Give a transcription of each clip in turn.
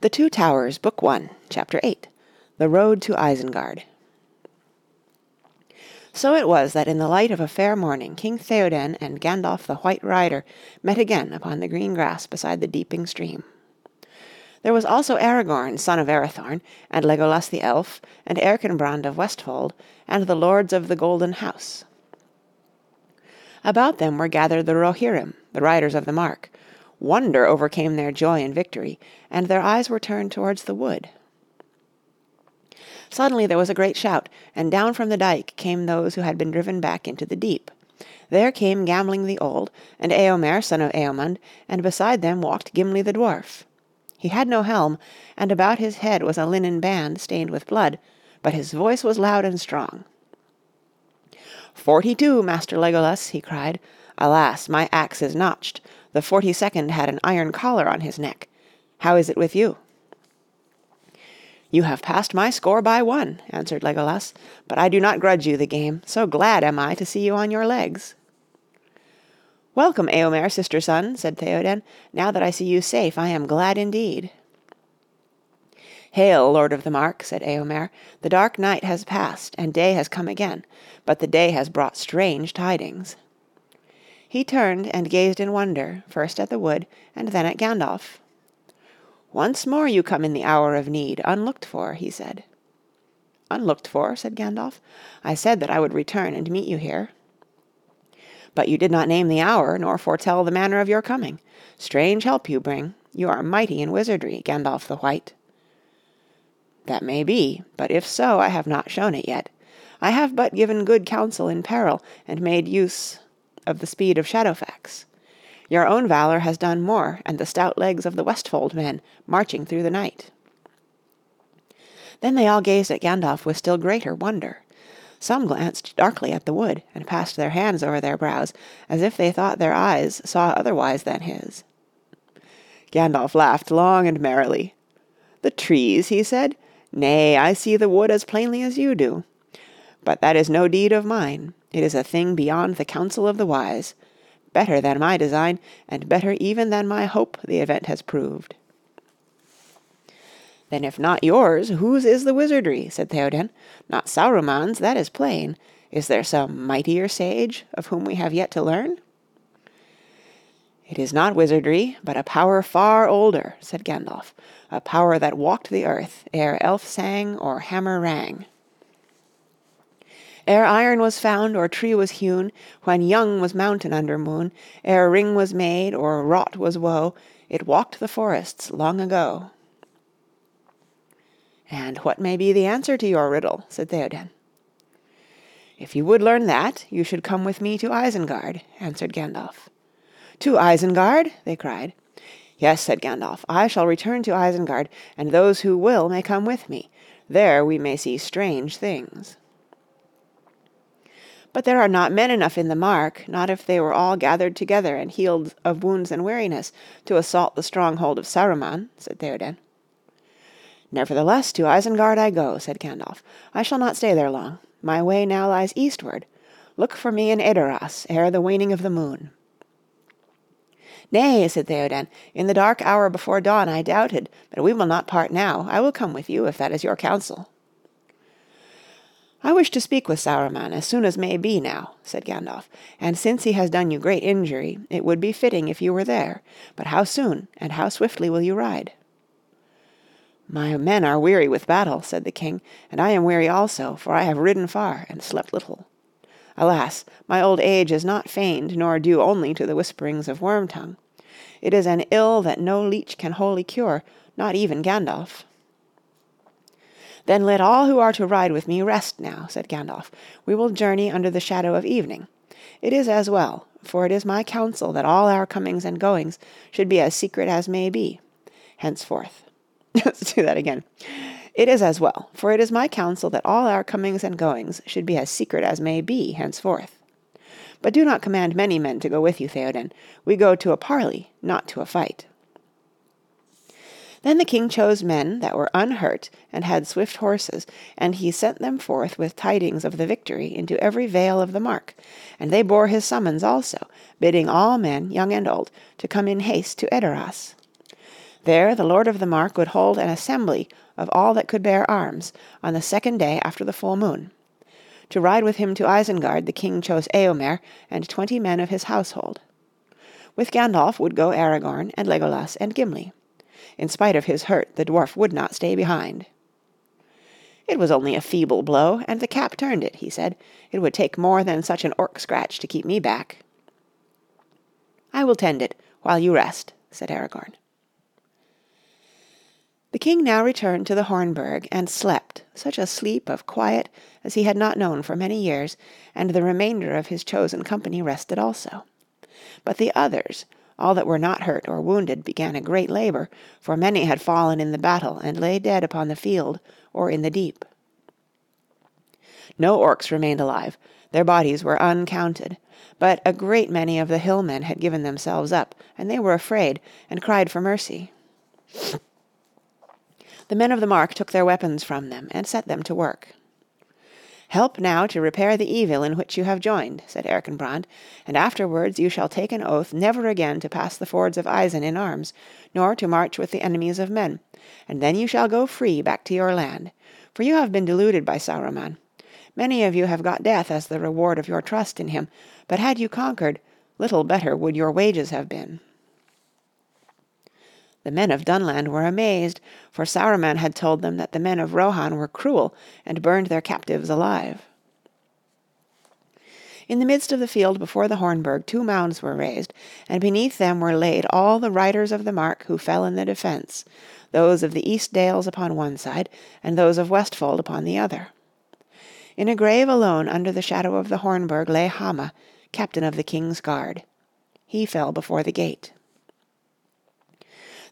The Two Towers, Book 1, Chapter 8 The Road to Isengard So it was that in the light of a fair morning King Theoden and Gandalf the White Rider met again upon the green grass beside the deeping stream. There was also Aragorn, son of Arathorn, and Legolas the Elf, and Erkenbrand of Westfold, and the lords of the Golden House. About them were gathered the Rohirrim, the Riders of the Mark, Wonder overcame their joy in victory, and their eyes were turned towards the wood. Suddenly there was a great shout, and down from the dyke came those who had been driven back into the deep. There came Gamling the Old, and Eomer son of Eomund, and beside them walked Gimli the Dwarf. He had no helm, and about his head was a linen band stained with blood, but his voice was loud and strong. "Forty two, Master Legolas!" he cried. "Alas, my axe is notched. The forty second had an iron collar on his neck. How is it with you?" "You have passed my score by one," answered Legolas, "but I do not grudge you the game, so glad am I to see you on your legs." "Welcome, Eomer, sister son," said Theoden. "Now that I see you safe, I am glad indeed." "Hail, Lord of the Mark," said Eomer. "The dark night has passed and day has come again, but the day has brought strange tidings." He turned and gazed in wonder, first at the wood and then at Gandalf. "Once more you come in the hour of need, unlooked for," he said. "Unlooked for?" said Gandalf. "I said that I would return and meet you here." "But you did not name the hour, nor foretell the manner of your coming. Strange help you bring. You are mighty in wizardry, Gandalf the White." "That may be, but if so, I have not shown it yet. I have but given good counsel in peril, and made use of the speed of Shadowfax. Your own valour has done more, and the stout legs of the Westfold men, marching through the night." Then they all gazed at Gandalf with still greater wonder. Some glanced darkly at the wood, and passed their hands over their brows, as if they thought their eyes saw otherwise than his. Gandalf laughed long and merrily. "The trees?" he said. "Nay, I see the wood as plainly as you do. But that is no deed of mine. It is a thing beyond the counsel of the wise. Better than my design, and better even than my hope the event has proved." "Then if not yours, whose is the wizardry?" said Theoden. "Not Saruman's, that is plain. Is there some mightier sage, of whom we have yet to learn?" "It is not wizardry, but a power far older," said Gandalf. "A power that walked the earth ere elf sang or hammer rang. Ere iron was found or tree was hewn, When young was mountain under moon, Ere ring was made or wrought was woe, It walked the forests long ago." "And what may be the answer to your riddle?" said Theoden. "If you would learn that, you should come with me to Isengard," answered Gandalf. "To Isengard?" they cried. "Yes," said Gandalf, "I shall return to Isengard, and those who will may come with me. There we may see strange things." "But there are not men enough in the Mark, not if they were all gathered together and healed of wounds and weariness, to assault the stronghold of Saruman," said Theoden. "Nevertheless, to Isengard I go," said Gandalf. "I shall not stay there long. My way now lies eastward. Look for me in Edoras ere the waning of the moon." "Nay," said Theoden, "in the dark hour before dawn I doubted, but we will not part now. I will come with you, if that is your counsel." "I wish to speak with Saruman as soon as may be now," said Gandalf, "and since he has done you great injury, it would be fitting if you were there. But how soon, and how swiftly will you ride?" "My men are weary with battle," said the king, "and I am weary also, for I have ridden far and slept little. Alas! my old age is not feigned nor due only to the whisperings of Wormtongue. It is an ill that no leech can wholly cure, not even Gandalf." "Then let all who are to ride with me rest now," said Gandalf. "We will journey under the shadow of evening. It is as well, for it is my counsel that all our comings and goings should be as secret as may be. Henceforth Let's do that again. It is as well, for it is my counsel that all our comings and goings should be as secret as may be henceforth. But do not command many men to go with you, Theoden. We go to a parley, not to a fight." Then the king chose men that were unhurt and had swift horses, and he sent them forth with tidings of the victory into every vale of the Mark, and they bore his summons also, bidding all men, young and old, to come in haste to Edoras. There the Lord of the Mark would hold an assembly of all that could bear arms, on the second day after the full moon. To ride with him to Isengard the King chose Eomer and twenty men of his household. With Gandalf would go Aragorn and Legolas and Gimli. In spite of his hurt the dwarf would not stay behind. It was only a feeble blow, and the cap turned it, he said. It would take more than such an orc scratch to keep me back. I will tend it, while you rest, said Aragorn. The king now returned to the Hornburg and slept such a sleep of quiet as he had not known for many years, and the remainder of his chosen company rested also. But the others, all that were not hurt or wounded, began a great labour, for many had fallen in the battle and lay dead upon the field or in the deep. No orcs remained alive, their bodies were uncounted, but a great many of the hillmen had given themselves up, and they were afraid, and cried for mercy. The men of the Mark took their weapons from them and set them to work. "Help now to repair the evil in which you have joined," said Erkenbrand, "and afterwards you shall take an oath never again to pass the fords of Isen in arms, nor to march with the enemies of men, and then you shall go free back to your land. For you have been deluded by Saruman. Many of you have got death as the reward of your trust in him, but had you conquered, little better would your wages have been." The men of Dunland were amazed, for Saruman had told them that the men of Rohan were cruel and burned their captives alive. In the midst of the field before the Hornburg two mounds were raised, and beneath them were laid all the riders of the Mark who fell in the defence, those of the East Dales upon one side, and those of Westfold upon the other. In a grave alone under the shadow of the Hornburg lay Hama, captain of the King's guard. He fell before the gate.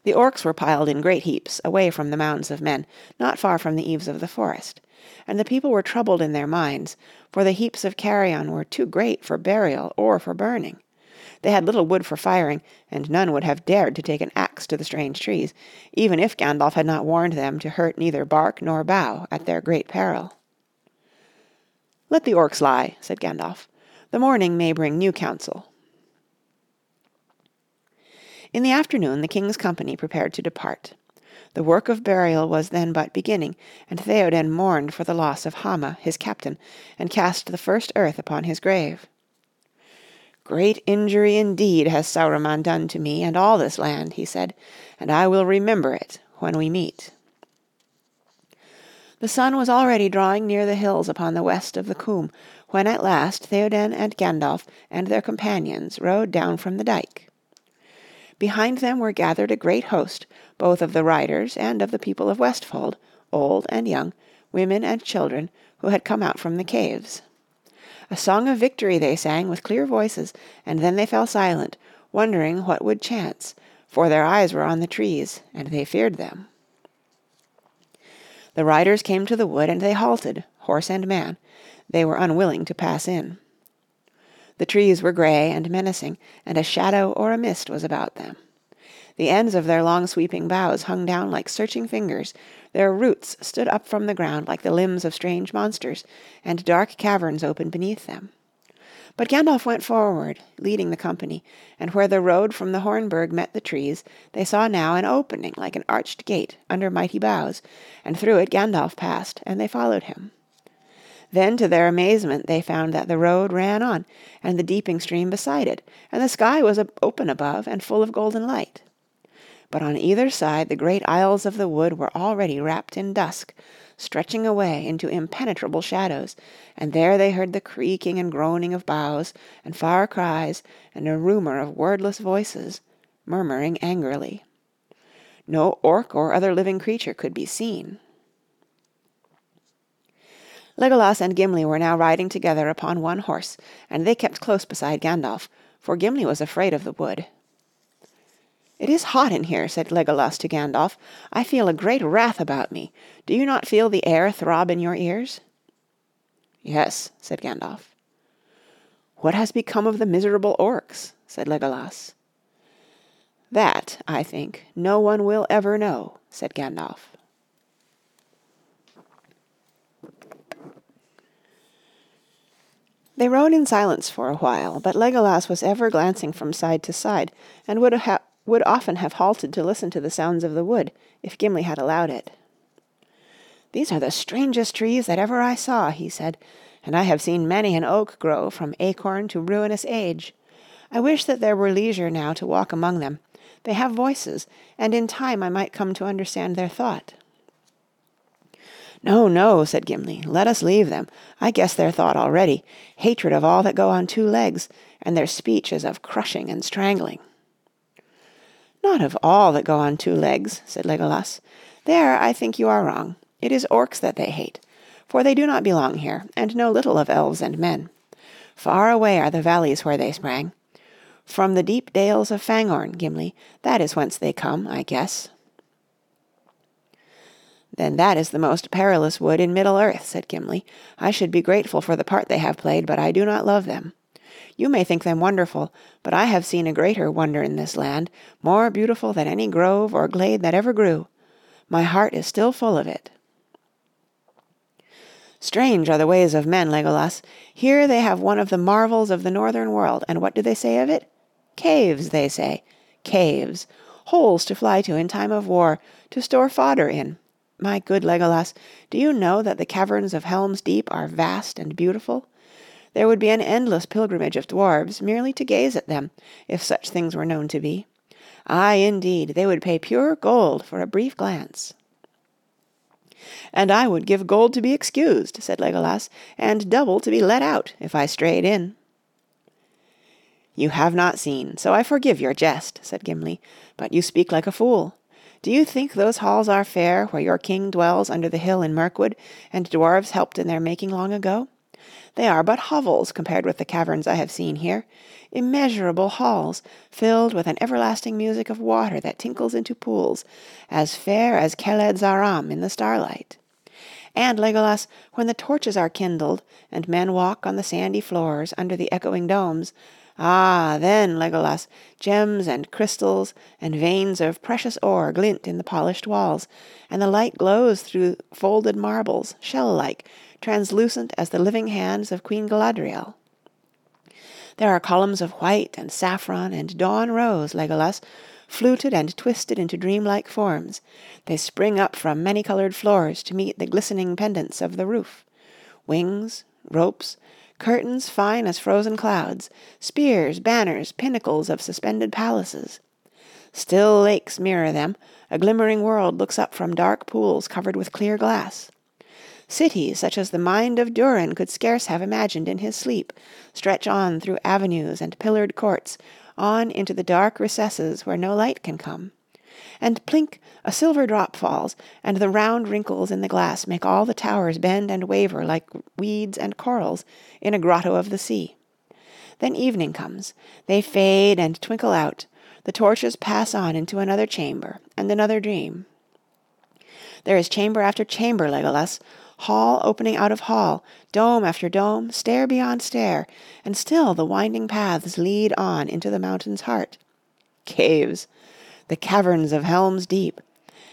The orcs were piled in great heaps, away from the mounds of men, not far from the eaves of the forest. And the people were troubled in their minds, for the heaps of carrion were too great for burial or for burning. They had little wood for firing, and none would have dared to take an axe to the strange trees, even if Gandalf had not warned them to hurt neither bark nor bough at their great peril. "Let the orcs lie," said Gandalf. "The morning may bring new counsel." In the afternoon the king's company prepared to depart. The work of burial was then but beginning, and Theoden mourned for the loss of Hama, his captain, and cast the first earth upon his grave. "Great injury indeed has Saruman done to me and all this land," he said, "and I will remember it when we meet." The sun was already drawing near the hills upon the west of the Coombe, when at last Theoden and Gandalf and their companions rode down from the dike. Behind them were gathered a great host, both of the riders and of the people of Westfold, old and young, women and children, who had come out from the caves. A song of victory they sang with clear voices, and then they fell silent, wondering what would chance, for their eyes were on the trees, and they feared them. The riders came to the wood, and they halted, horse and man. They were unwilling to pass in. The trees were grey and menacing, and a shadow or a mist was about them. The ends of their long sweeping boughs hung down like searching fingers, their roots stood up from the ground like the limbs of strange monsters, and dark caverns opened beneath them. But Gandalf went forward, leading the company, and where the road from the Hornburg met the trees, they saw now an opening like an arched gate under mighty boughs, and through it Gandalf passed, and they followed him. Then to their amazement they found that the road ran on, and the deeping stream beside it, and the sky was open above and full of golden light. But on either side the great aisles of the wood were already wrapped in dusk, stretching away into impenetrable shadows, and there they heard the creaking and groaning of boughs, and far cries, and a rumour of wordless voices, murmuring angrily. No orc or other living creature could be seen. Legolas and Gimli were now riding together upon one horse, and they kept close beside Gandalf, for Gimli was afraid of the wood. "It is hot in here," said Legolas to Gandalf. "I feel a great wrath about me. Do you not feel the air throb in your ears?" "Yes," said Gandalf. "What has become of the miserable orcs?" said Legolas. "That, I think, no one will ever know," said Gandalf. They rode in silence for a while, but Legolas was ever glancing from side to side, and would, ha- would often have halted to listen to the sounds of the wood, if Gimli had allowed it. "These are the strangest trees that ever I saw," he said, "and I have seen many an oak grow from acorn to ruinous age. I wish that there were leisure now to walk among them. They have voices, and in time I might come to understand their thought." "No, no," said Gimli, "let us leave them. I guess their thought already hatred of all that go on two legs, and their speech is of crushing and strangling." "Not of all that go on two legs," said Legolas. "There I think you are wrong. It is orcs that they hate. For they do not belong here, and know little of elves and men. Far away are the valleys where they sprang. From the deep dales of Fangorn, Gimli, that is whence they come, I guess." "Then that is the most perilous wood in Middle earth," said Gimli. "I should be grateful for the part they have played, but I do not love them. You may think them wonderful, but I have seen a greater wonder in this land, more beautiful than any grove or glade that ever grew. My heart is still full of it." "Strange are the ways of men, Legolas. Here they have one of the marvels of the northern world, and what do they say of it? Caves, they say. Caves. Holes to fly to in time of war, to store fodder in. My good Legolas, do you know that the caverns of Helm's Deep are vast and beautiful? There would be an endless pilgrimage of dwarfs merely to gaze at them, if such things were known to be. Ay, indeed, they would pay pure gold for a brief glance." "And I would give gold to be excused," said Legolas, "and double to be let out, if I strayed in." "You have not seen, so I forgive your jest," said Gimli, "but you speak like a fool. Do you think those halls are fair where your king dwells under the hill in Mirkwood, and dwarfs helped in their making long ago? They are but hovels compared with the caverns I have seen here immeasurable halls, filled with an everlasting music of water that tinkles into pools, as fair as Kheled Zaram in the starlight. And, Legolas, when the torches are kindled, and men walk on the sandy floors under the echoing domes, Ah, then, Legolas, gems and crystals and veins of precious ore glint in the polished walls, and the light glows through folded marbles, shell-like, translucent as the living hands of Queen Galadriel. There are columns of white and saffron and dawn rose, Legolas, fluted and twisted into dreamlike forms. They spring up from many-coloured floors to meet the glistening pendants of the roof. Wings, ropes, curtains fine as frozen clouds, spears, banners, pinnacles of suspended palaces. Still lakes mirror them, a glimmering world looks up from dark pools covered with clear glass. Cities such as the mind of Durin could scarce have imagined in his sleep, stretch on through avenues and pillared courts, on into the dark recesses where no light can come and plink, a silver drop falls, and the round wrinkles in the glass make all the towers bend and waver like weeds and corals in a grotto of the sea. Then evening comes. They fade and twinkle out. The torches pass on into another chamber and another dream. There is chamber after chamber, Legolas, hall opening out of hall, dome after dome, stair beyond stair, and still the winding paths lead on into the mountain's heart. Caves! the caverns of Helm's Deep.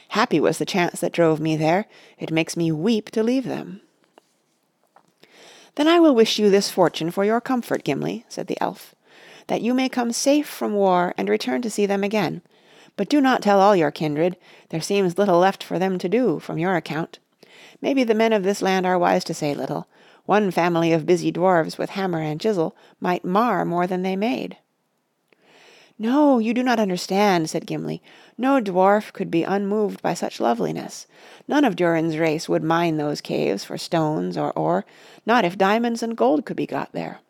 Happy was the chance that drove me there. It makes me weep to leave them." "Then I will wish you this fortune for your comfort, Gimli," said the elf, "that you may come safe from war and return to see them again. But do not tell all your kindred. There seems little left for them to do, from your account. Maybe the men of this land are wise to say little. One family of busy dwarfs with hammer and chisel might mar more than they made. "No, you do not understand," said Gimli. "No dwarf could be unmoved by such loveliness. None of Durin's race would mine those caves for stones or ore, not if diamonds and gold could be got there.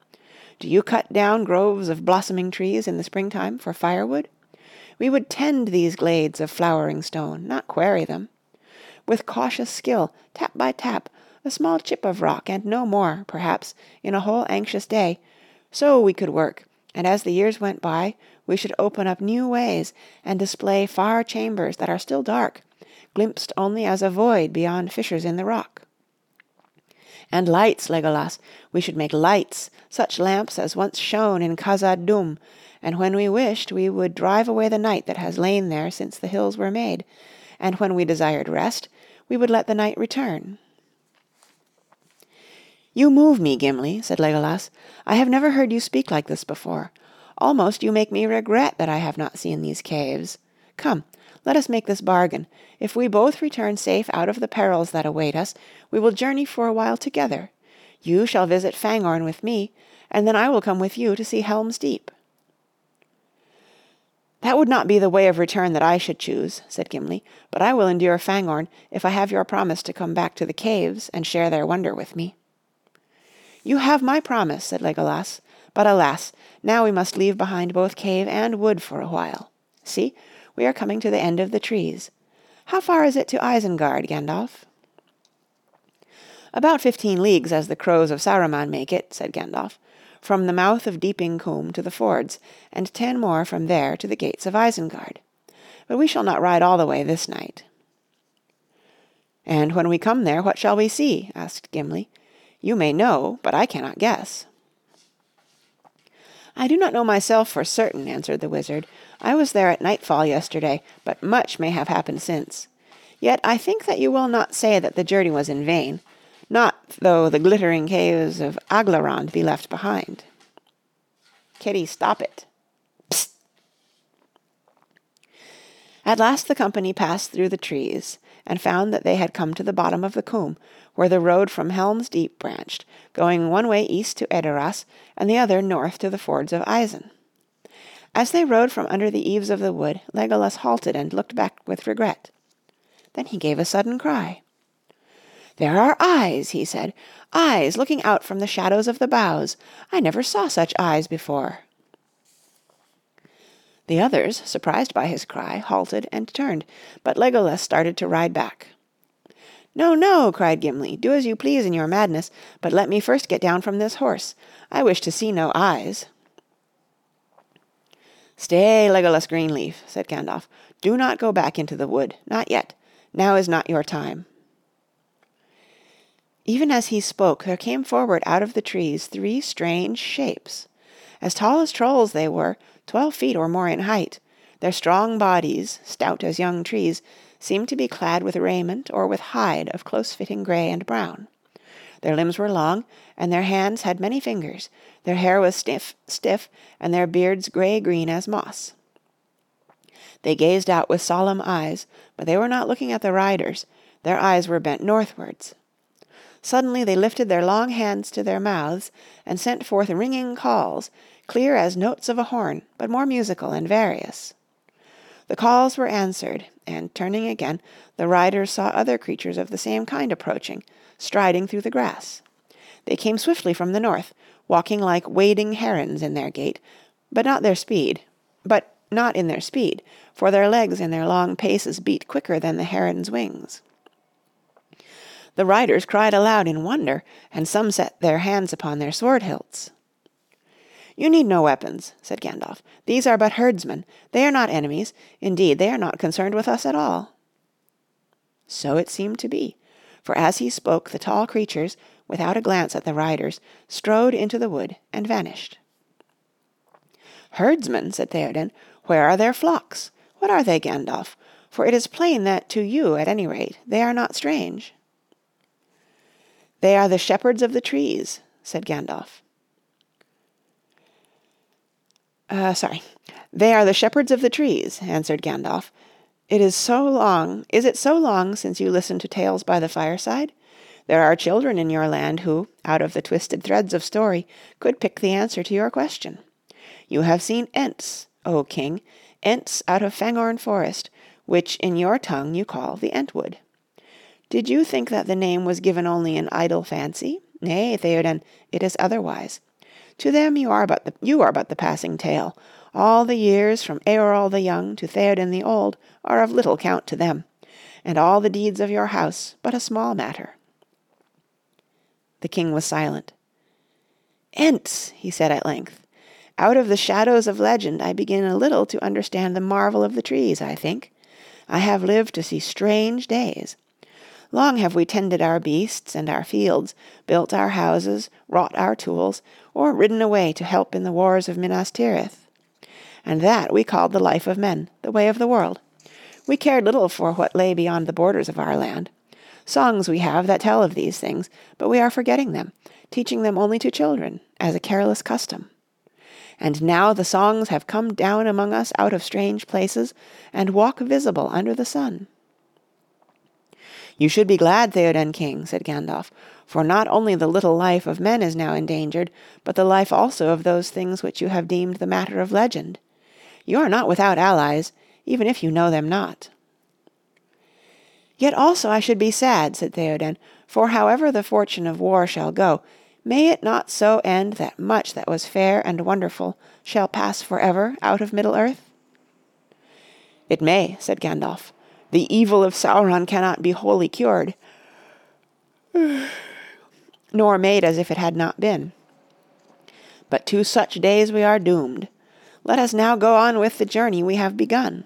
Do you cut down groves of blossoming trees in the springtime for firewood? We would tend these glades of flowering stone, not quarry them. With cautious skill, tap by tap, a small chip of rock and no more, perhaps, in a whole anxious day, so we could work, and as the years went by we should open up new ways and display far chambers that are still dark, glimpsed only as a void beyond fissures in the rock. And lights, Legolas, we should make lights, such lamps as once shone in Khazad Dûm, and when we wished we would drive away the night that has lain there since the hills were made, and when we desired rest, we would let the night return. You move me, Gimli, said Legolas. I have never heard you speak like this before. Almost you make me regret that I have not seen these caves. Come, let us make this bargain. If we both return safe out of the perils that await us, we will journey for a while together. You shall visit Fangorn with me, and then I will come with you to see Helm's Deep." "That would not be the way of return that I should choose," said Gimli, "but I will endure Fangorn if I have your promise to come back to the caves and share their wonder with me." "You have my promise," said Legolas, "but alas! now we must leave behind both cave and wood for a while. See, we are coming to the end of the trees. How far is it to Isengard, Gandalf?" "About fifteen leagues as the crows of Saruman make it," said Gandalf, "from the mouth of Deeping Coombe to the fords, and ten more from there to the gates of Isengard. But we shall not ride all the way this night." "And when we come there, what shall we see?" asked Gimli. "You may know, but I cannot guess." "I do not know myself for certain," answered the wizard. "I was there at nightfall yesterday, but much may have happened since. Yet I think that you will not say that the journey was in vain not though the glittering caves of Aglarond be left behind. Kitty, stop it. Psst. At last the company passed through the trees, and found that they had come to the bottom of the coombe, where the road from Helm's Deep branched, going one way east to Edoras, and the other north to the fords of Isen. As they rode from under the eaves of the wood, Legolas halted and looked back with regret. Then he gave a sudden cry. "There are eyes!" he said. "Eyes looking out from the shadows of the boughs! I never saw such eyes before." The others, surprised by his cry, halted and turned, but Legolas started to ride back. "No, no!" cried Gimli. "Do as you please in your madness, but let me first get down from this horse. I wish to see no eyes." "Stay, Legolas Greenleaf," said Gandalf. "Do not go back into the wood. Not yet. Now is not your time." Even as he spoke there came forward out of the trees three strange shapes. As tall as trolls they were, twelve feet or more in height. Their strong bodies, stout as young trees, seemed to be clad with raiment or with hide of close-fitting gray and brown. Their limbs were long, and their hands had many fingers. Their hair was stiff, stiff, and their beards gray-green as moss. They gazed out with solemn eyes, but they were not looking at the riders. Their eyes were bent northwards. Suddenly they lifted their long hands to their mouths and sent forth ringing calls, clear as notes of a horn, but more musical and various. The calls were answered, and turning again, the riders saw other creatures of the same kind approaching, striding through the grass. They came swiftly from the north, walking like wading herons in their gait, but not their speed, but not in their speed, for their legs in their long paces beat quicker than the heron's wings. The riders cried aloud in wonder, and some set their hands upon their sword hilts. "You need no weapons," said Gandalf. "These are but herdsmen. They are not enemies. Indeed, they are not concerned with us at all." So it seemed to be, for as he spoke the tall creatures, without a glance at the riders, strode into the wood and vanished. "Herdsmen!" said Theoden. "Where are their flocks? What are they, Gandalf? For it is plain that to you, at any rate, they are not strange." "They are the shepherds of the trees," said Gandalf. Uh, sorry. "They are the shepherds of the trees," answered Gandalf. "It is so long is it so long since you listened to tales by the fireside? There are children in your land who, out of the twisted threads of story, could pick the answer to your question. You have seen Ents, O King, Ents out of Fangorn Forest, which in your tongue you call the Entwood. Did you think that the name was given only in idle fancy? Nay, Theoden, it is otherwise. To them you are but the, you are but the passing tale. All the years from Eorl the Young to Theoden the Old are of little count to them, and all the deeds of your house but a small matter." The king was silent. "Ents," he said at length. "Out of the shadows of legend I begin a little to understand the marvel of the trees, I think. I have lived to see strange days. Long have we tended our beasts and our fields, built our houses, wrought our tools, or ridden away to help in the wars of Minas Tirith. And that we called the life of men, the way of the world. We cared little for what lay beyond the borders of our land. Songs we have that tell of these things, but we are forgetting them, teaching them only to children, as a careless custom. And now the songs have come down among us out of strange places, and walk visible under the sun." "You should be glad, Theoden King," said Gandalf, "for not only the little life of men is now endangered, but the life also of those things which you have deemed the matter of legend. You are not without allies, even if you know them not." "Yet also I should be sad," said Theoden, "for however the fortune of war shall go, may it not so end that much that was fair and wonderful shall pass for ever out of Middle earth?" "It may," said Gandalf. The evil of Sauron cannot be wholly cured, nor made as if it had not been. But to such days we are doomed. Let us now go on with the journey we have begun."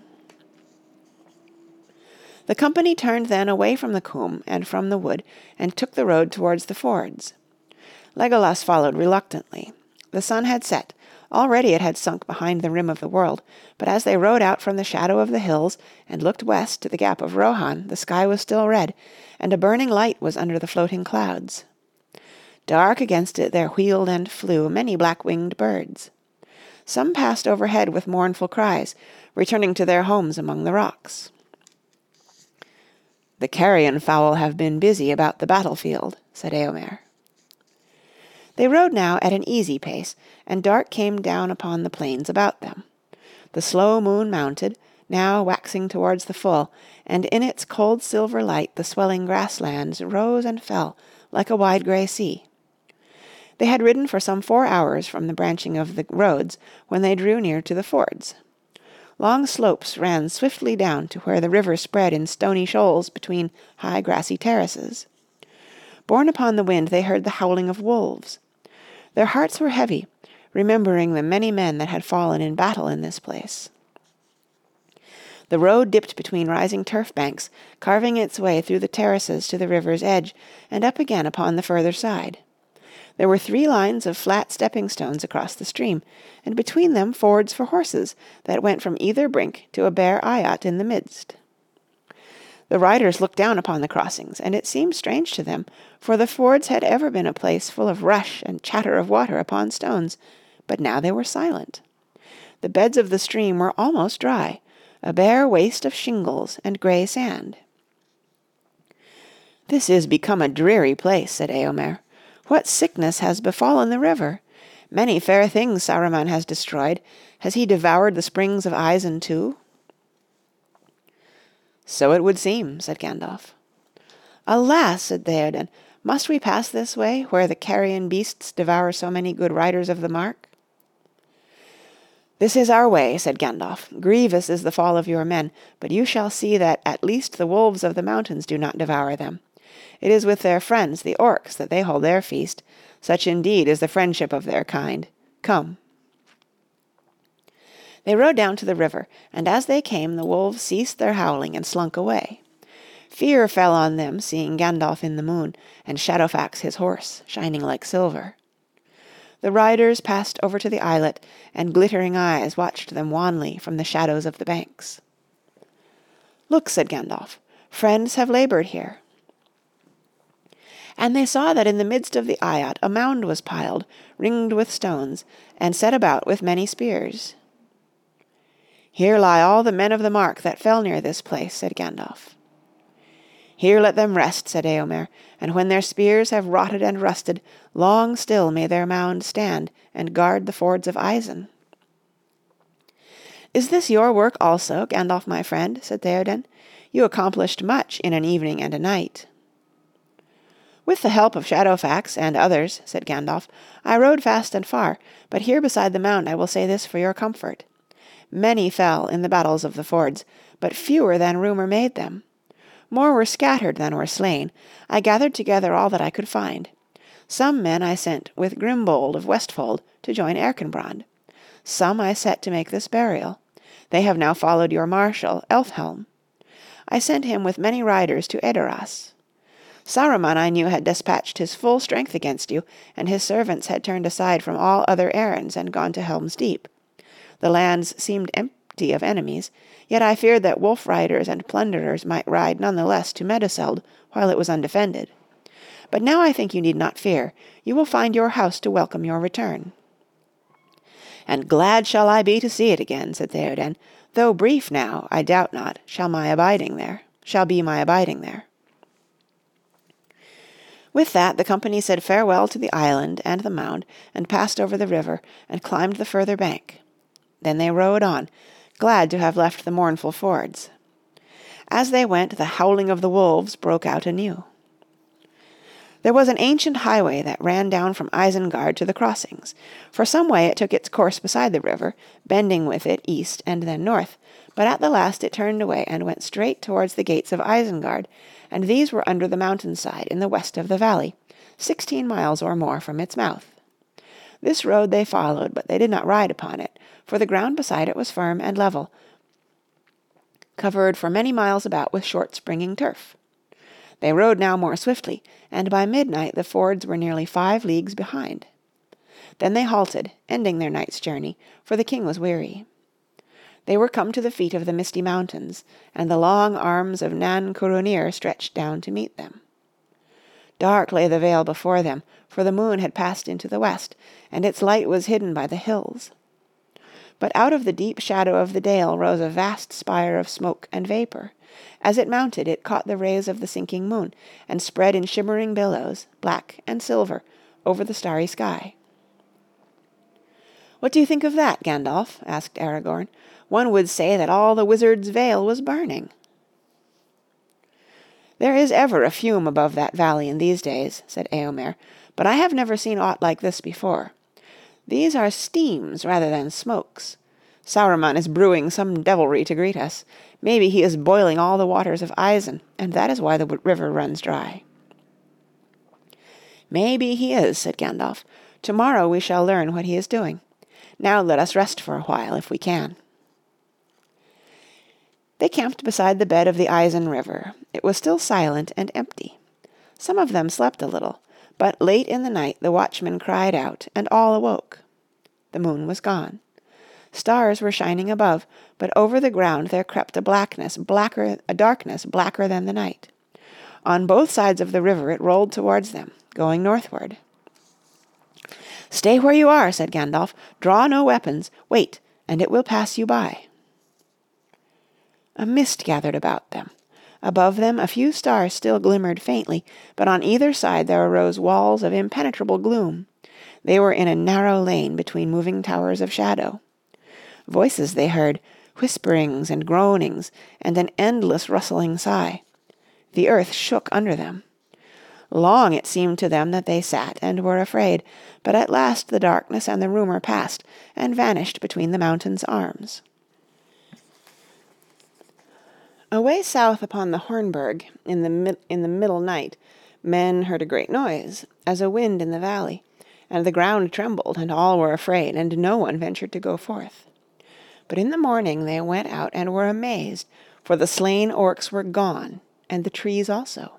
The company turned then away from the coombe and from the wood, and took the road towards the fords. Legolas followed reluctantly. The sun had set, Already it had sunk behind the rim of the world, but as they rode out from the shadow of the hills and looked west to the gap of Rohan the sky was still red, and a burning light was under the floating clouds. Dark against it there wheeled and flew many black-winged birds. Some passed overhead with mournful cries, returning to their homes among the rocks. "The carrion fowl have been busy about the battlefield," said Eomer. They rode now at an easy pace, and dark came down upon the plains about them. The slow moon mounted, now waxing towards the full, and in its cold silver light the swelling grasslands rose and fell like a wide grey sea. They had ridden for some four hours from the branching of the roads when they drew near to the fords. Long slopes ran swiftly down to where the river spread in stony shoals between high grassy terraces. Borne upon the wind they heard the howling of wolves. Their hearts were heavy, remembering the many men that had fallen in battle in this place. The road dipped between rising turf banks, carving its way through the terraces to the river's edge and up again upon the further side. There were three lines of flat stepping stones across the stream, and between them fords for horses that went from either brink to a bare eyot in the midst. The riders looked down upon the crossings, and it seemed strange to them, for the fords had ever been a place full of rush and chatter of water upon stones, but now they were silent. The beds of the stream were almost dry, a bare waste of shingles and grey sand. "This is become a dreary place," said Eomer. "What sickness has befallen the river? Many fair things Saruman has destroyed. Has he devoured the springs of Isen too?" "So it would seem," said Gandalf. "Alas!" said Theoden, "must we pass this way, where the carrion beasts devour so many good riders of the mark?" "This is our way," said Gandalf. "Grievous is the fall of your men, but you shall see that at least the wolves of the mountains do not devour them. It is with their friends, the Orcs, that they hold their feast. Such indeed is the friendship of their kind. Come." They rode down to the river, and as they came the wolves ceased their howling and slunk away. Fear fell on them seeing Gandalf in the moon, and Shadowfax his horse, shining like silver. The riders passed over to the islet, and glittering eyes watched them wanly from the shadows of the banks. "Look," said Gandalf, "friends have laboured here." And they saw that in the midst of the eyot a mound was piled, ringed with stones, and set about with many spears. Here lie all the men of the mark that fell near this place, said Gandalf. Here let them rest, said Eomer, and when their spears have rotted and rusted, long still may their mound stand and guard the fords of Isen. Is this your work also, Gandalf my friend? said Theoden. You accomplished much in an evening and a night. With the help of Shadowfax and others, said Gandalf, I rode fast and far, but here beside the mound I will say this for your comfort. Many fell in the battles of the fords, but fewer than rumour made them. More were scattered than were slain. I gathered together all that I could find. Some men I sent with Grimbold of Westfold to join Erkenbrand. Some I set to make this burial. They have now followed your marshal, Elfhelm. I sent him with many riders to Edoras. Saruman I knew had despatched his full strength against you, and his servants had turned aside from all other errands and gone to Helm's Deep. The lands seemed empty of enemies, yet I feared that wolf riders and plunderers might ride none the less to Meduseld while it was undefended. But now I think you need not fear. You will find your house to welcome your return. And glad shall I be to see it again, said Theoden. Though brief now, I doubt not, shall my abiding there, shall be my abiding there. With that the company said farewell to the island and the mound, and passed over the river, and climbed the further bank. Then they rode on, glad to have left the mournful fords. As they went, the howling of the wolves broke out anew. There was an ancient highway that ran down from Isengard to the crossings. For some way it took its course beside the river, bending with it east and then north, but at the last it turned away and went straight towards the gates of Isengard, and these were under the mountain side in the west of the valley, sixteen miles or more from its mouth. This road they followed, but they did not ride upon it, for the ground beside it was firm and level, covered for many miles about with short springing turf. They rode now more swiftly, and by midnight the fords were nearly five leagues behind. Then they halted, ending their night's journey, for the king was weary. They were come to the feet of the misty mountains, and the long arms of Nan Curunir stretched down to meet them. Dark lay the vale before them, for the moon had passed into the west, and its light was hidden by the hills. But out of the deep shadow of the dale rose a vast spire of smoke and vapour. As it mounted it caught the rays of the sinking moon, and spread in shimmering billows, black and silver, over the starry sky. "What do you think of that, Gandalf?" asked Aragorn. "One would say that all the Wizard's Vale was burning." "There is ever a fume above that valley in these days," said Eomer, "but I have never seen aught like this before. These are steams rather than smokes. Saruman is brewing some devilry to greet us. Maybe he is boiling all the waters of Isen, and that is why the river runs dry." "Maybe he is," said Gandalf. "To-morrow we shall learn what he is doing. Now let us rest for a while, if we can." They camped beside the bed of the Isen River. It was still silent and empty. Some of them slept a little. But late in the night the watchman cried out, and all awoke. The moon was gone. Stars were shining above, but over the ground there crept a blackness blacker a darkness blacker than the night. On both sides of the river it rolled towards them, going northward. "Stay where you are," said Gandalf. "Draw no weapons. Wait, and it will pass you by." A mist gathered about them. Above them a few stars still glimmered faintly, but on either side there arose walls of impenetrable gloom. They were in a narrow lane between moving towers of shadow. Voices they heard, whisperings and groanings, and an endless rustling sigh. The earth shook under them. Long it seemed to them that they sat and were afraid, but at last the darkness and the rumour passed, and vanished between the mountain's arms. Away south upon the Hornburg, in the, in the middle night, men heard a great noise, as a wind in the valley, and the ground trembled, and all were afraid, and no one ventured to go forth. But in the morning they went out and were amazed, for the slain orcs were gone, and the trees also.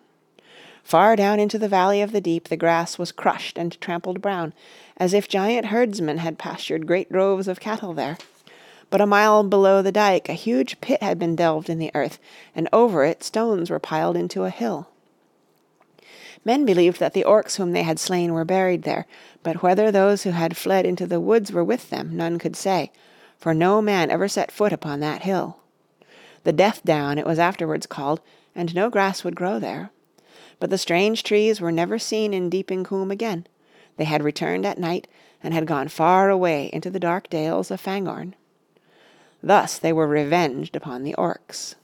Far down into the valley of the deep the grass was crushed and trampled brown, as if giant herdsmen had pastured great droves of cattle there. But a mile below the dike a huge pit had been delved in the earth, and over it stones were piled into a hill. Men believed that the orcs whom they had slain were buried there, but whether those who had fled into the woods were with them none could say, for no man ever set foot upon that hill. The Death Down it was afterwards called, and no grass would grow there. But the strange trees were never seen in Deeping Coombe again. They had returned at night, and had gone far away into the dark dales of Fangorn. Thus they were revenged upon the orcs.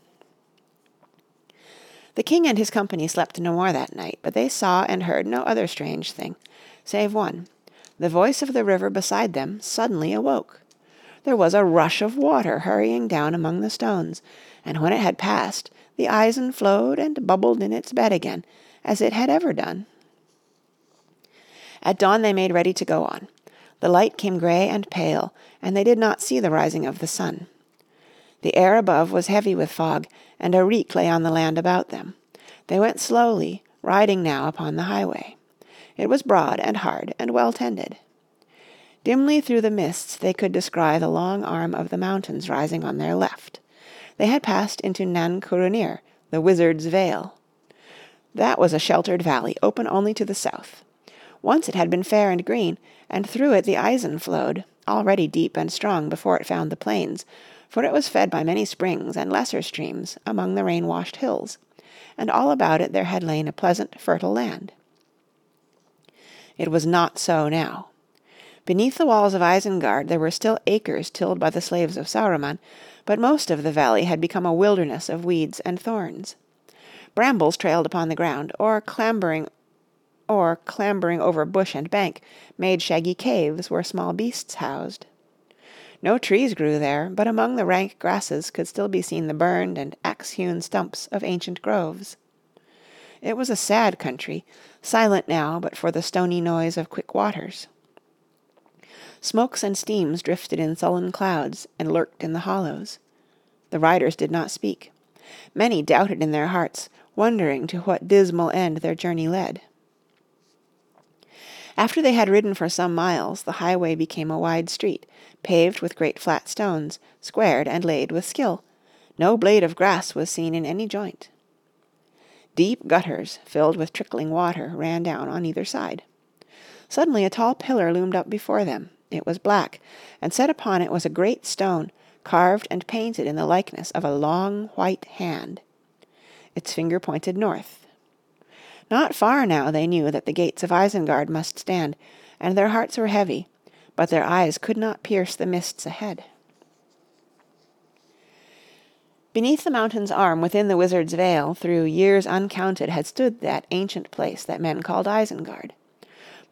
The king and his company slept no more that night, but they saw and heard no other strange thing, save one. The voice of the river beside them suddenly awoke. There was a rush of water hurrying down among the stones, and when it had passed, the Isen flowed and bubbled in its bed again, as it had ever done. At dawn they made ready to go on. The light came grey and pale, and they did not see the rising of the sun. The air above was heavy with fog, and a reek lay on the land about them. They went slowly, riding now upon the highway. It was broad and hard and well tended. Dimly through the mists they could descry the long arm of the mountains rising on their left. They had passed into Nan Curunir, the Wizard's Vale. That was a sheltered valley, open only to the south. Once it had been fair and green, and through it the Isen flowed, already deep and strong before it found the plains, for it was fed by many springs and lesser streams among the rain washed hills, and all about it there had lain a pleasant, fertile land. It was not so now. Beneath the walls of Isengard there were still acres tilled by the slaves of Saruman, but most of the valley had become a wilderness of weeds and thorns. Brambles trailed upon the ground, or clambering or clambering over bush and bank made shaggy caves where small beasts housed. No trees grew there, but among the rank grasses could still be seen the burned and axe-hewn stumps of ancient groves. It was a sad country, silent now but for the stony noise of quick waters. Smokes and steams drifted in sullen clouds and lurked in the hollows. The riders did not speak. Many doubted in their hearts, wondering to what dismal end their journey led. After they had ridden for some miles, the highway became a wide street, paved with great flat stones, squared and laid with skill. No blade of grass was seen in any joint. Deep gutters, filled with trickling water, ran down on either side. Suddenly a tall pillar loomed up before them. It was black, and set upon it was a great stone, carved and painted in the likeness of a long white hand. Its finger pointed north. Not far now they knew that the gates of Isengard must stand, and their hearts were heavy, but their eyes could not pierce the mists ahead. Beneath the mountain's arm within the Wizard's Vale, through years uncounted had stood that ancient place that men called Isengard.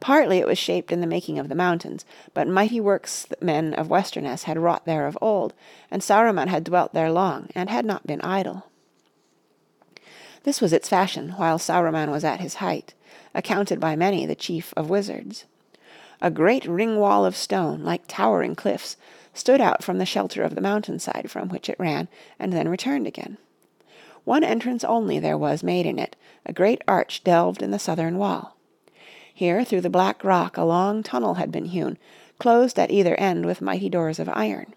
Partly it was shaped in the making of the mountains, but mighty works men of Westernesse had wrought there of old, and Saruman had dwelt there long, and had not been idle. This was its fashion while Saruman was at his height, accounted by many the chief of wizards. A great ring wall of stone, like towering cliffs, stood out from the shelter of the mountainside from which it ran, and then returned again. One entrance only there was made in it, a great arch delved in the southern wall. Here through the black rock a long tunnel had been hewn, closed at either end with mighty doors of iron.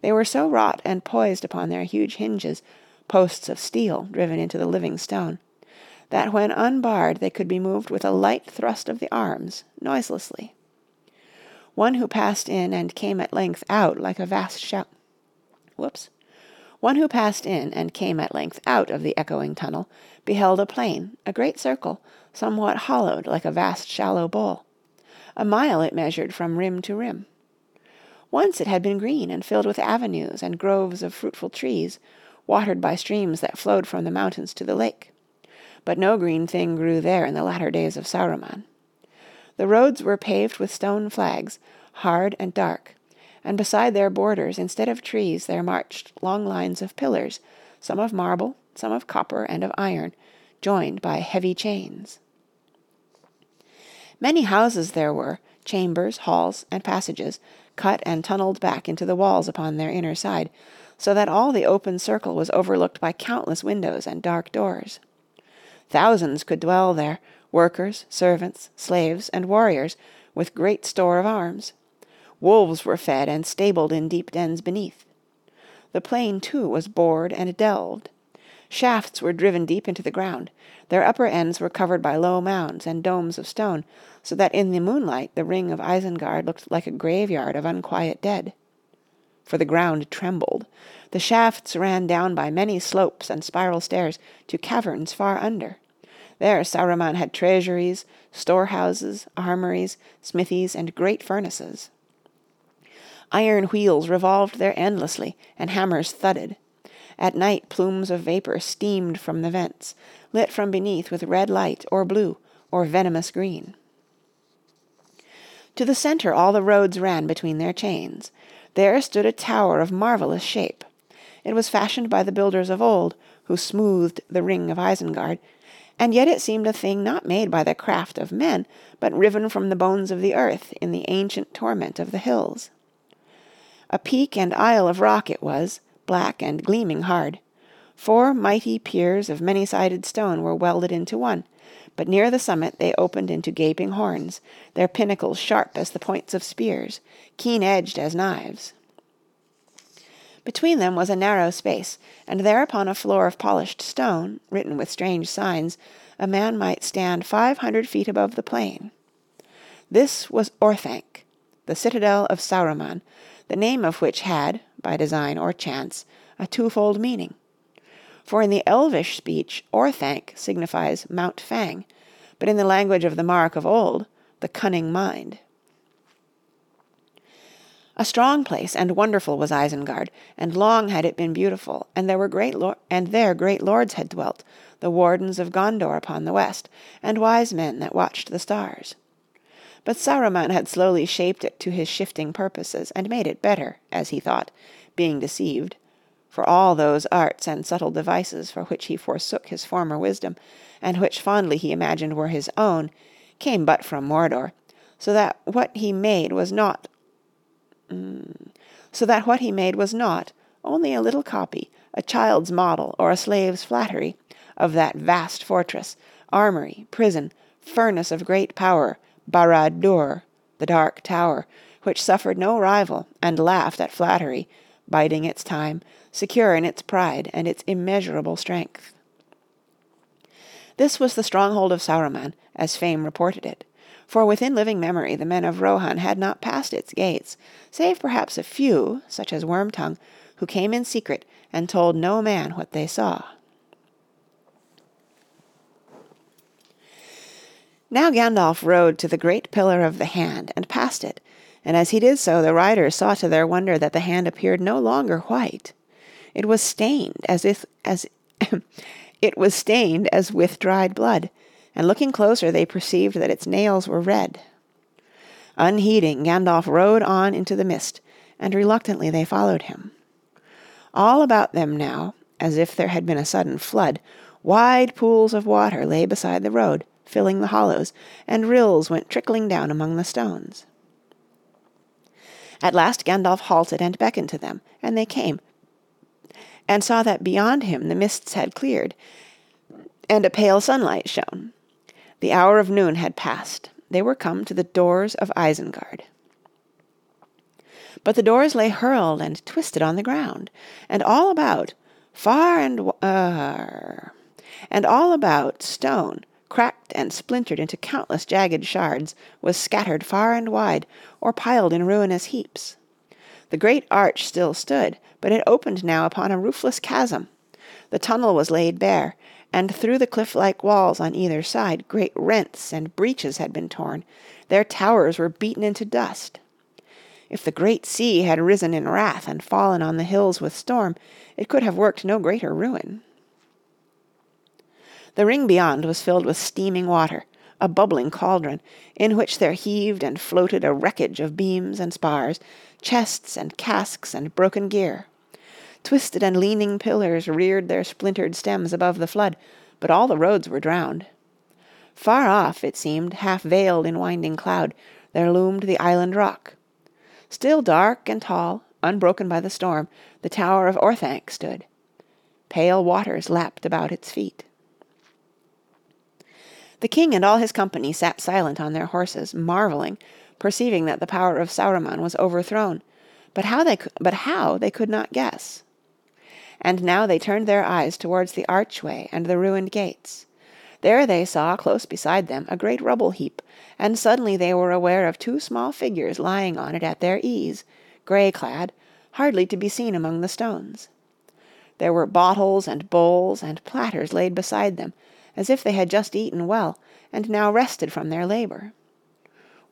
They were so wrought and poised upon their huge hinges, posts of steel driven into the living stone, that when unbarred they could be moved with a light thrust of the arms, noiselessly. One who passed in and came at length out like a vast shout. Whoops. One who passed in and came at length out of the echoing tunnel beheld a plain, a great circle, somewhat hollowed like a vast shallow bowl. A mile it measured from rim to rim. Once it had been green and filled with avenues and groves of fruitful trees, watered by streams that flowed from the mountains to the lake. But no green thing grew there in the latter days of Saruman. The roads were paved with stone flags, hard and dark, and beside their borders instead of trees there marched long lines of pillars, some of marble, some of copper and of iron, joined by heavy chains. Many houses there were, chambers, halls, and passages, cut and tunnelled back into the walls upon their inner side, so that all the open circle was overlooked by countless windows and dark doors. Thousands could dwell there, workers, servants, slaves, and warriors, with great store of arms. Wolves were fed and stabled in deep dens beneath. The plain, too, was bored and delved. Shafts were driven deep into the ground. Their upper ends were covered by low mounds and domes of stone, so that in the moonlight the ring of Isengard looked like a graveyard of unquiet dead. For the ground trembled. The shafts ran down by many slopes and spiral stairs to caverns far under. There Saruman had treasuries, storehouses, armories, smithies, and great furnaces. Iron wheels revolved there endlessly, and hammers thudded. At night plumes of vapour steamed from the vents, lit from beneath with red light or blue or venomous green. To the centre all the roads ran between their chains. There stood a tower of marvellous shape. It was fashioned by the builders of old, who smoothed the ring of Isengard, and yet it seemed a thing not made by the craft of men, but riven from the bones of the earth in the ancient torment of the hills. A peak and isle of rock it was, black and gleaming hard. Four mighty piers of many-sided stone were welded into one, but near the summit they opened into gaping horns, their pinnacles sharp as the points of spears, keen-edged as knives. Between them was a narrow space, and there upon a floor of polished stone, written with strange signs, a man might stand five hundred feet above the plain. This was Orthanc, the citadel of Saruman, the name of which had, by design or chance, a twofold meaning. For in the elvish speech Orthanc signifies Mount Fang, but in the language of the Mark of old, the cunning mind. A strong place and wonderful was Isengard, and long had it been beautiful, and there were great lo- and there great lords had dwelt, the wardens of Gondor upon the west, and wise men that watched the stars. But Sauron had slowly shaped it to his shifting purposes, and made it better, as he thought, being deceived, for all those arts and subtle devices for which he forsook his former wisdom, and which fondly he imagined were his own, came but from Mordor, so that what he made was not Mm. So that what he made was not only a little copy, a child's model or a slave's flattery, of that vast fortress, armory, prison, furnace of great power, Barad Dûr, the Dark Tower, which suffered no rival and laughed at flattery, biding its time, secure in its pride and its immeasurable strength. This was the stronghold of Sauron, as fame reported it for within living memory the men of Rohan had not passed its gates, save perhaps a few, such as Wormtongue, who came in secret and told no man what they saw. Now Gandalf rode to the great pillar of the hand and passed it, and as he did so the riders saw to their wonder that the hand appeared no longer white. It was stained as if as it was stained as with dried blood, and looking closer they perceived that its nails were red. Unheeding, Gandalf rode on into the mist, and reluctantly they followed him. All about them now, as if there had been a sudden flood, wide pools of water lay beside the road, filling the hollows, and rills went trickling down among the stones. At last Gandalf halted and beckoned to them, and they came, and saw that beyond him the mists had cleared, and a pale sunlight shone. The hour of noon had passed. They were come to the doors of Isengard. But the doors lay hurled and twisted on the ground, and all about, far and uh, and all about, stone, cracked and splintered into countless jagged shards, was scattered far and wide, or piled in ruinous heaps. The great arch still stood, but it opened now upon a roofless chasm. The tunnel was laid bare, and through the cliff-like walls on either side great rents and breaches had been torn, their towers were beaten into dust. If the great sea had risen in wrath and fallen on the hills with storm, it could have worked no greater ruin. The ring beyond was filled with steaming water, a bubbling cauldron, in which there heaved and floated a wreckage of beams and spars, chests and casks and broken gear. Twisted and leaning pillars reared their splintered stems above the flood, but all the roads were drowned. Far off, it seemed, half veiled in winding cloud, there loomed the island rock. Still dark and tall, unbroken by the storm, the tower of Orthanc stood. Pale waters lapped about its feet. The king and all his company sat silent on their horses, marvelling, perceiving that the power of Sauron was overthrown, but how they but how they could not guess and now they turned their eyes towards the archway and the ruined gates. There they saw close beside them a great rubble heap, and suddenly they were aware of two small figures lying on it at their ease, grey clad, hardly to be seen among the stones. There were bottles and bowls and platters laid beside them, as if they had just eaten well, and now rested from their labour.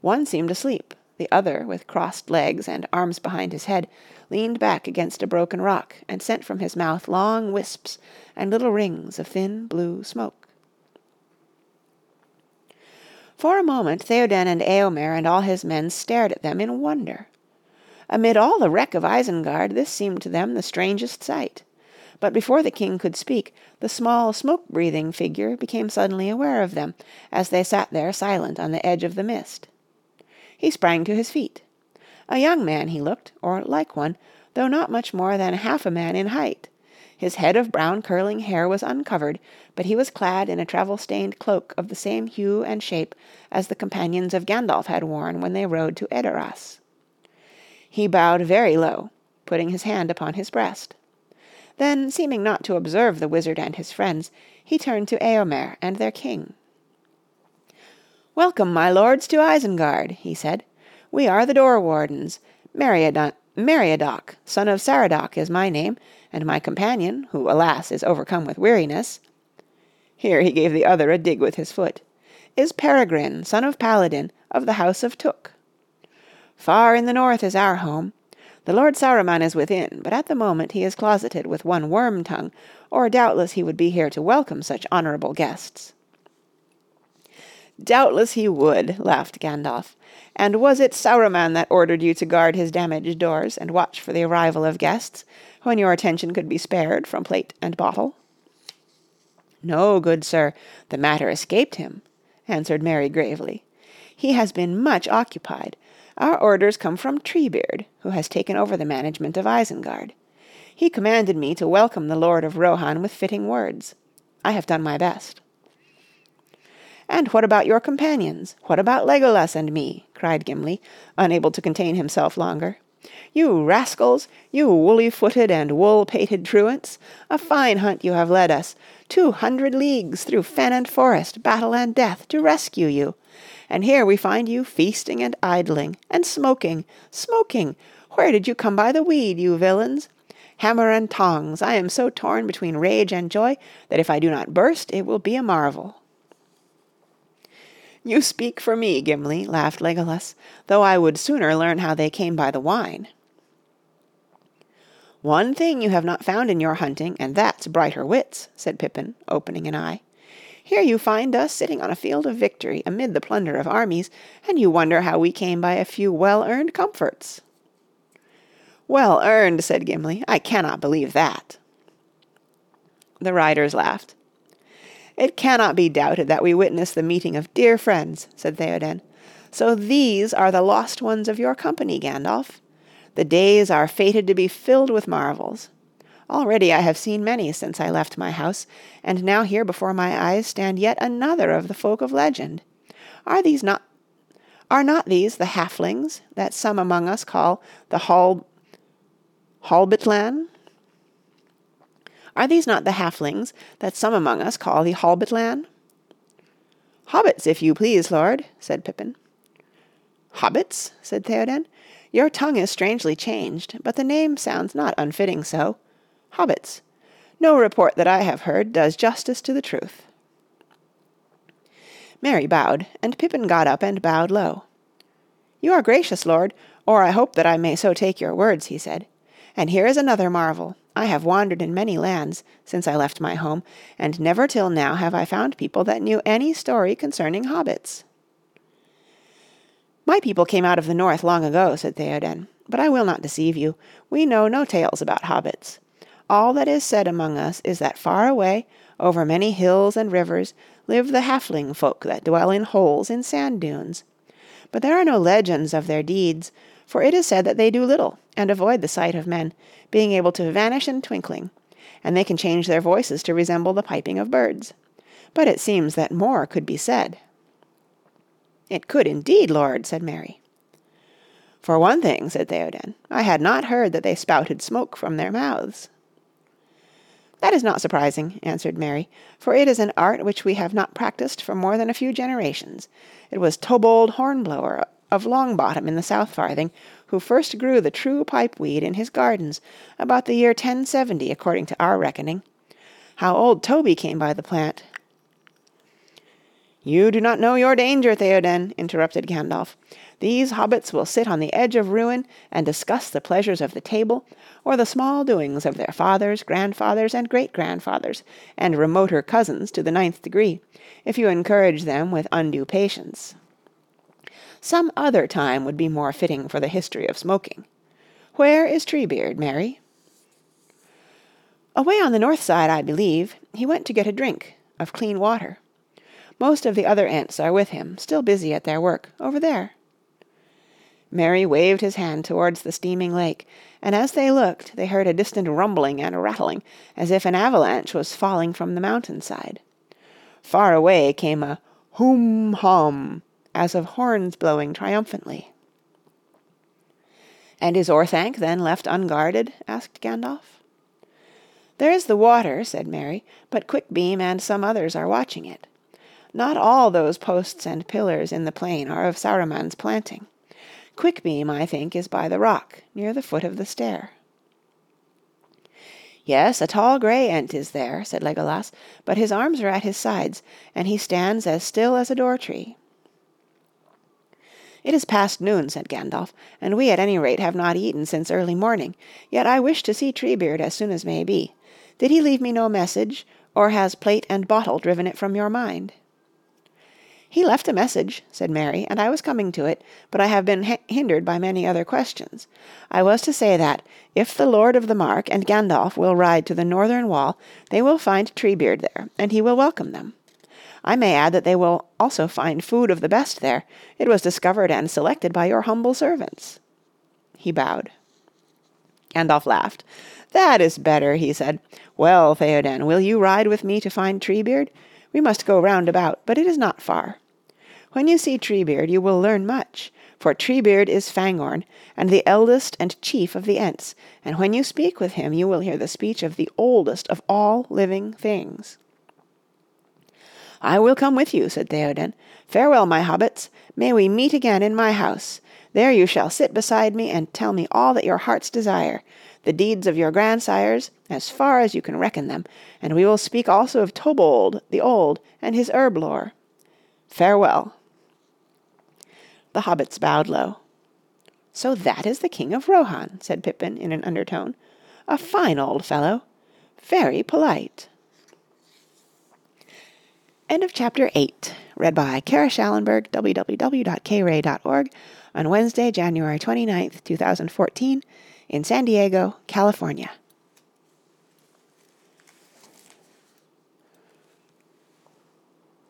One seemed asleep, the other, with crossed legs and arms behind his head, leaned back against a broken rock and sent from his mouth long wisps and little rings of thin blue smoke. For a moment Theoden and Eomer and all his men stared at them in wonder. Amid all the wreck of Isengard this seemed to them the strangest sight. But before the king could speak, the small smoke-breathing figure became suddenly aware of them, as they sat there silent on the edge of the mist. He sprang to his feet. A young man he looked, or like one, though not much more than half a man in height. His head of brown curling hair was uncovered, but he was clad in a travel-stained cloak of the same hue and shape as the companions of Gandalf had worn when they rode to Edoras. He bowed very low, putting his hand upon his breast. Then, seeming not to observe the wizard and his friends, he turned to Eomer and their king. "Welcome, my lords, to Isengard," he said. We are the door wardens. Meriadoc, son of Saradoc, is my name, and my companion, who, alas, is overcome with weariness," here he gave the other a dig with his foot, "is Peregrine, son of Paladin, of the house of Took. Far in the north is our home. The Lord Saruman is within, but at the moment he is closeted with one Wormtongue, or doubtless he would be here to welcome such honourable guests." "Doubtless he would," laughed Gandalf. "And was it Saruman that ordered you to guard his damaged doors and watch for the arrival of guests, when your attention could be spared from plate and bottle?" "No, good sir, the matter escaped him," answered Merry gravely. "He has been much occupied. Our orders come from Treebeard, who has taken over the management of Isengard. He commanded me to welcome the Lord of Rohan with fitting words. I have done my best." "And what about your companions? What about Legolas and me?" cried Gimli, unable to contain himself longer. "You rascals, you woolly footed and wool pated truants, a fine hunt you have led us, two hundred leagues through fen and forest, battle and death, to rescue you! And here we find you feasting and idling, and smoking, smoking! Where did you come by the weed, you villains? Hammer and tongs, I am so torn between rage and joy that if I do not burst it will be a marvel." "You speak for me, Gimli," laughed Legolas, "though I would sooner learn how they came by the wine." "One thing you have not found in your hunting, and that's brighter wits," said Pippin, opening an eye. "Here you find us sitting on a field of victory amid the plunder of armies, and you wonder how we came by a few well earned comforts." "Well earned!" said Gimli. "I cannot believe that." The riders laughed. "It cannot be doubted that we witness the meeting of dear friends," said Theoden. "So these are the lost ones of your company, Gandalf? The days are fated to be filled with marvels. Already I have seen many since I left my house, and now here before my eyes stand yet another of the folk of legend. Are these not are not these the halflings that some among us call the Hall Holbytlan? Are these not the halflings that some among us call the Holbytlan?" "Hobbits, if you please, lord," said Pippin. "Hobbits?" said Theoden. "Your tongue is strangely changed, but the name sounds not unfitting so. Hobbits. No report that I have heard does justice to the truth." Merry bowed, and Pippin got up and bowed low. "You are gracious, lord, or I hope that I may so take your words," he said. "And here is another marvel. I have wandered in many lands since I left my home, and never till now have I found people that knew any story concerning hobbits." "My people came out of the north long ago," said Theoden, "but I will not deceive you. We know no tales about hobbits. All that is said among us is that far away, over many hills and rivers, live the halfling folk that dwell in holes in sand dunes. But there are no legends of their deeds, for it is said that they do little and avoid the sight of men, being able to vanish in twinkling, and they can change their voices to resemble the piping of birds. But it seems that more could be said." "It could indeed, lord," said Merry. "For one thing," said Theoden, "I had not heard that they spouted smoke from their mouths." "That is not surprising," answered Merry, "for it is an art which we have not practised for more than a few generations. It was Tobold Hornblower of Longbottom in the South Farthing who first grew the true pipe weed in his gardens about the year 1070 according to our reckoning. How old Toby came by the plant "You do not know your danger, Theoden," interrupted Gandalf. "These hobbits will sit on the edge of ruin and discuss the pleasures of the table, or the small doings of their fathers, grandfathers, and great-grandfathers, and remoter cousins to the ninth degree, if you encourage them with undue patience. Some other time would be more fitting for the history of smoking. Where is Treebeard, Merry?" "Away on the north side, I believe. He went to get a drink of clean water. Most of the other Ents are with him, still busy at their work, over there." Merry waved his hand towards the steaming lake, and as they looked they heard a distant rumbling and rattling as if an avalanche was falling from the mountain side. Far away came a "Hoom hom!" As of horns blowing triumphantly. "And is Orthanc then left unguarded?" asked Gandalf. "There is the water," said Merry, "but Quickbeam and some others are watching it. Not all those posts and pillars in the plain are of Saruman's planting. Quickbeam, I think, is by the rock, near the foot of the stair." "Yes, a tall grey Ent is there," said Legolas, "but his arms are at his sides, and he stands as still as a door tree." "It is past noon," said Gandalf, "and we at any rate have not eaten since early morning. Yet I wish to see Treebeard as soon as may be. Did he leave me no message, or has plate and bottle driven it from your mind?" "He left a message," said Merry, "and I was coming to it, but I have been hindered by many other questions. I was to say that, if the Lord of the Mark and Gandalf will ride to the northern wall, they will find Treebeard there, and he will welcome them. I may add that they will also find food of the best there. It was discovered and selected by your humble servants." He bowed. Gandalf laughed. "That is better," he said. "Well, Theoden, will you ride with me to find Treebeard? We must go round about, but it is not far. When you see Treebeard you will learn much, for Treebeard is Fangorn, and the eldest and chief of the Ents, and when you speak with him you will hear the speech of the oldest of all living things." "I will come with you," said Theoden. "Farewell, my hobbits. May we meet again in my house. There you shall sit beside me and tell me all that your hearts desire the deeds of your grandsires, as far as you can reckon them, and we will speak also of Tobold the Old and his herb lore. Farewell." The hobbits bowed low. "So that is the King of Rohan," said Pippin in an undertone. "A fine old fellow. Very polite." End of Chapter 8. Read by Kara Shallenberg, www.kray.org, on Wednesday, January 29th, 2014 in San Diego, California.